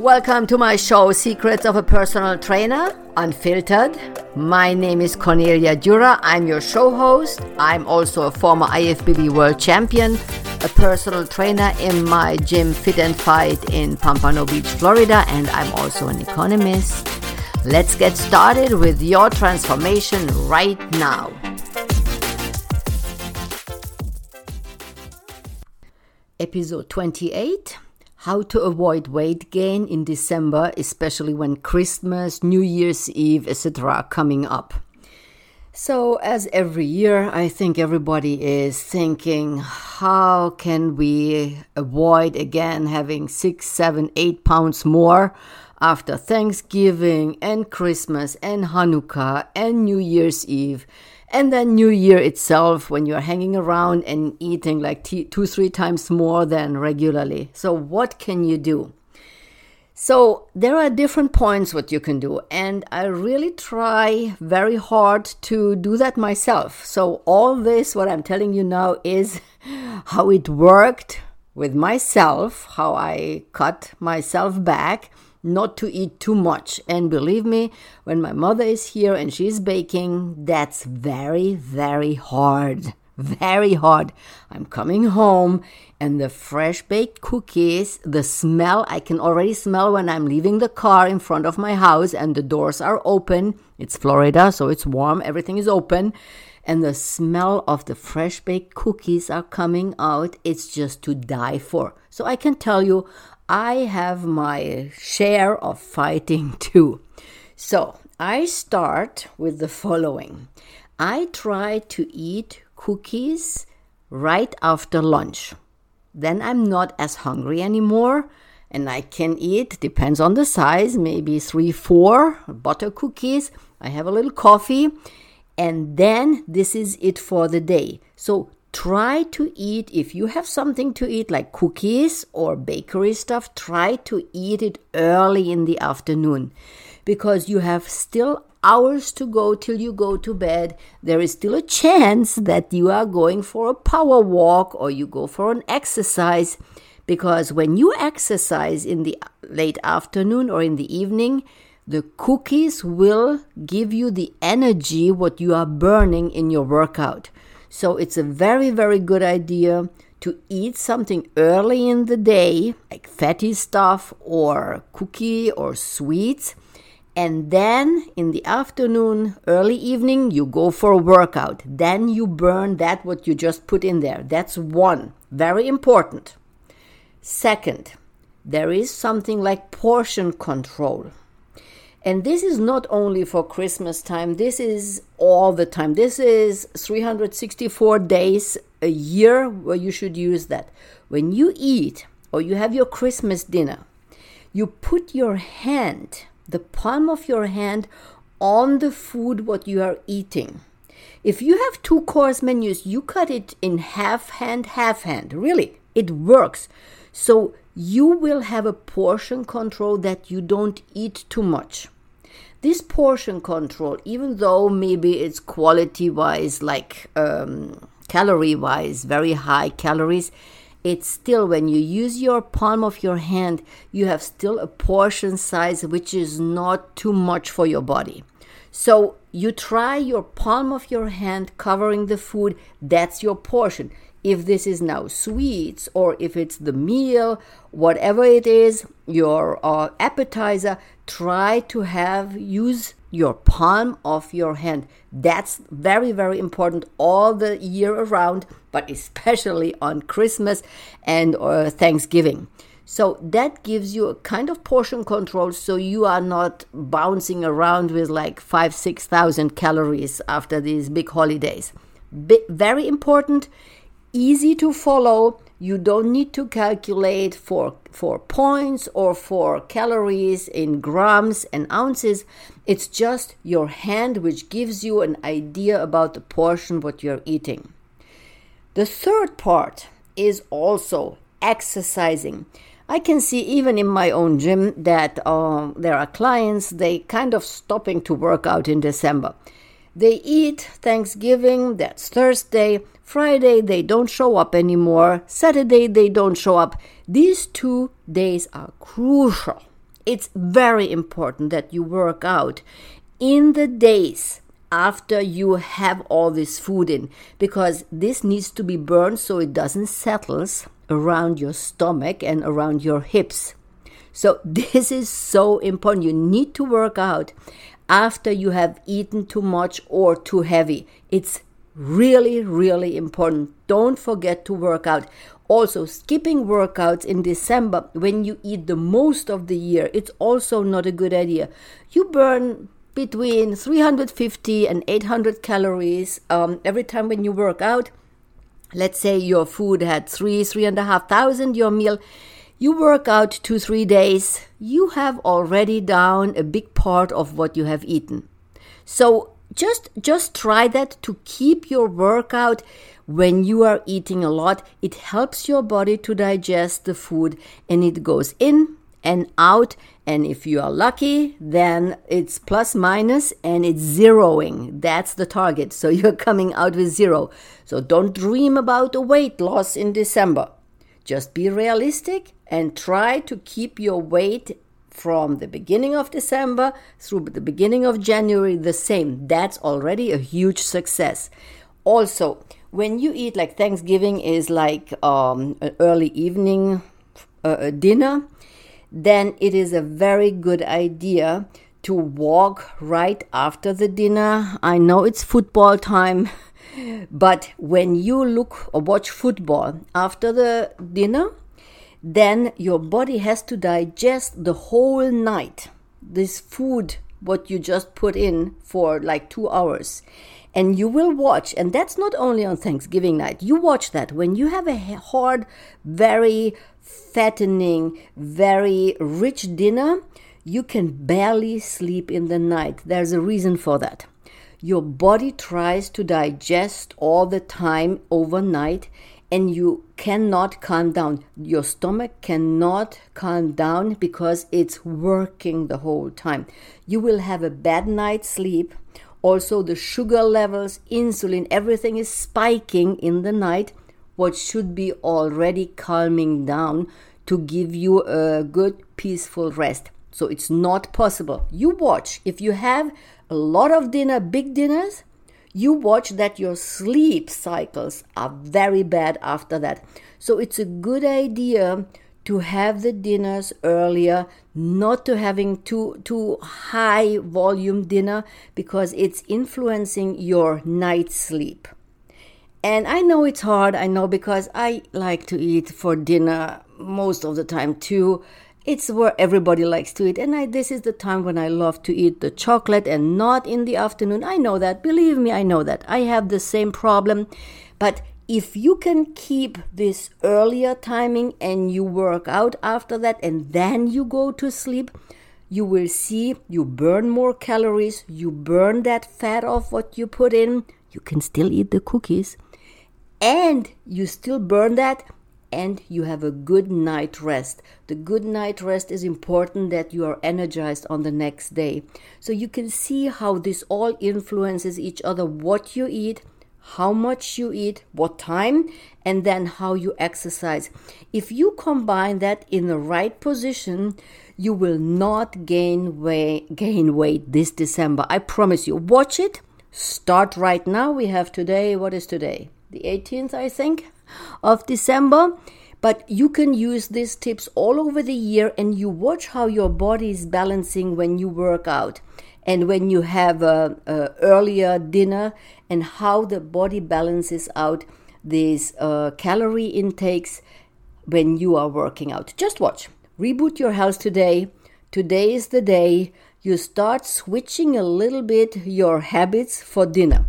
Welcome to my show, Secrets of a Personal Trainer, Unfiltered. My name is Cornelia Dura. I'm your show host. I'm also a former IFBB World Champion, a personal trainer in my gym Fit and Fight in Pompano Beach, Florida, and I'm also an economist. Let's get started with your transformation right now. Episode 28 How to avoid weight gain in December, especially when Christmas, New Year's Eve, etc. are coming up. So, as every year, I think everybody is thinking, how can we avoid again having six, seven, eight pounds more after Thanksgiving and Christmas and Hanukkah and New Year's Eve? And then New Year itself, when you're hanging around and eating like t- two, three times more than regularly. So, what can you do? So, there are different points what you can do, and I really try very hard to do that myself. So, all this, what I'm telling you now, is how it worked with myself, how I cut myself back not to eat too much. And believe me, when my mother is here and she's baking, that's very, very hard. Very hard. I'm coming home and the fresh baked cookies, the smell, I can already smell when I'm leaving the car in front of my house and the doors are open. It's Florida, so it's warm, everything is open. And the smell of the fresh baked cookies are coming out. It's just to die for. So I can tell you, I have my share of fighting too. So I start with the following I try to eat cookies right after lunch. Then I'm not as hungry anymore and I can eat, depends on the size, maybe three, four butter cookies. I have a little coffee and then this is it for the day. So try to eat if you have something to eat like cookies or bakery stuff try to eat it early in the afternoon. Because you have still hours to go till you go to bed there is still a chance that you are going for a power walk or you go for an exercise. Because when you exercise in the late afternoon or in the evening the cookies will give you the energy what you are burning in your workout so it's a very, very good idea to eat something early in the day, like fatty stuff or cookie or sweets. And then in the afternoon, early evening, you go for a workout. Then you burn that what you just put in there. That's one. Very important. Second, there is something like portion control. And this is not only for Christmas time, this is all the time. This is 364 days a year where you should use that. When you eat or you have your Christmas dinner, you put your hand, the palm of your hand, on the food what you are eating. If you have two course menus, you cut it in half hand, half hand. Really, it works. So you will have a portion control that you don't eat too much this portion control, even though maybe it's quality wise, like um, calorie wise, very high calories, it's still when you use your palm of your hand, you have still a portion size which is not too much for your body. So you try your palm of your hand covering the food, that's your portion if this is now sweets or if it's the meal, whatever it is, your uh, appetizer, try to have use your palm of your hand. That's very, very important all the year around, but especially on Christmas and uh, Thanksgiving. So that gives you a kind of portion control so you are not bouncing around with like five, 6,000 calories after these big holidays. very important easy to follow. You don't need to calculate for, for points or for calories in grams and ounces. It's just your hand which gives you an idea about the portion what you're eating. The third part is also exercising. I can see even in my own gym that uh, there are clients they kind of stopping to work out in December. They eat Thanksgiving, that's Thursday. Friday, they don't show up anymore. Saturday, they don't show up. These two days are crucial. it's very important that you work out in the days after you have all this food in because this needs to be burned so it doesn't settles around your stomach and around your hips. So this is so important. You need to work out after you have eaten too much or too heavy. It's really really important. Don't forget to work out. Also, skipping workouts in December when you eat the most of the year, it's also not a good idea. You burn between 350 and 800 calories um, every time when you work out. Let's say your food had three, three and a half thousand, your meal. You work out two, three days, you have already down a big part of what you have eaten. So just just try that to keep your workout when you are eating a lot. It helps your body to digest the food and it goes in and out. And if you are lucky, then it's plus minus and it's zeroing. That's the target. So you're coming out with zero. So don't dream about a weight loss in December. Just be realistic and try to keep your weight from the beginning of December through the beginning of January the same. That's already a huge success. Also, when you eat like Thanksgiving is like um, an early evening uh, dinner, then it is a very good idea to walk right after the dinner. I know it's football time, but when you look or watch football after the dinner, then your body has to digest the whole night this food what you just put in for like 2 hours and you will watch and that's not only on Thanksgiving night you watch that when you have a hard very fattening, very rich dinner, you can barely sleep in the night. There's a reason for that. Your body tries to digest all the time overnight, and you cannot calm down. Your stomach cannot calm down because it's working the whole time. You will have a bad night's sleep. Also, the sugar levels, insulin, everything is spiking in the night what should be already calming down to give you a good peaceful rest. So it's not possible. You watch if you have a lot of dinner, big dinners, you watch that your sleep cycles are very bad after that. So it's a good idea to have the dinners earlier, not to having too too high volume dinner because it's influencing your night sleep. And I know it's hard, I know because I like to eat for dinner most of the time too. It's where everybody likes to eat, and I, this is the time when I love to eat the chocolate and not in the afternoon. I know that, believe me, I know that. I have the same problem, but if you can keep this earlier timing and you work out after that and then you go to sleep, you will see you burn more calories, you burn that fat off what you put in. You can still eat the cookies, and you still burn that and you have a good night rest. The good night rest is important that you are energized on the next day. So you can see how this all influences each other what you eat, how much you eat, what time, and then how you exercise. If you combine that in the right position, you will not gain weight, gain weight this December. I promise you. Watch it. Start right now. We have today, what is today? The 18th, I think, of December. But you can use these tips all over the year and you watch how your body is balancing when you work out and when you have a, a earlier dinner and how the body balances out these uh, calorie intakes when you are working out. Just watch. Reboot your health today. Today is the day you start switching a little bit your habits for dinner.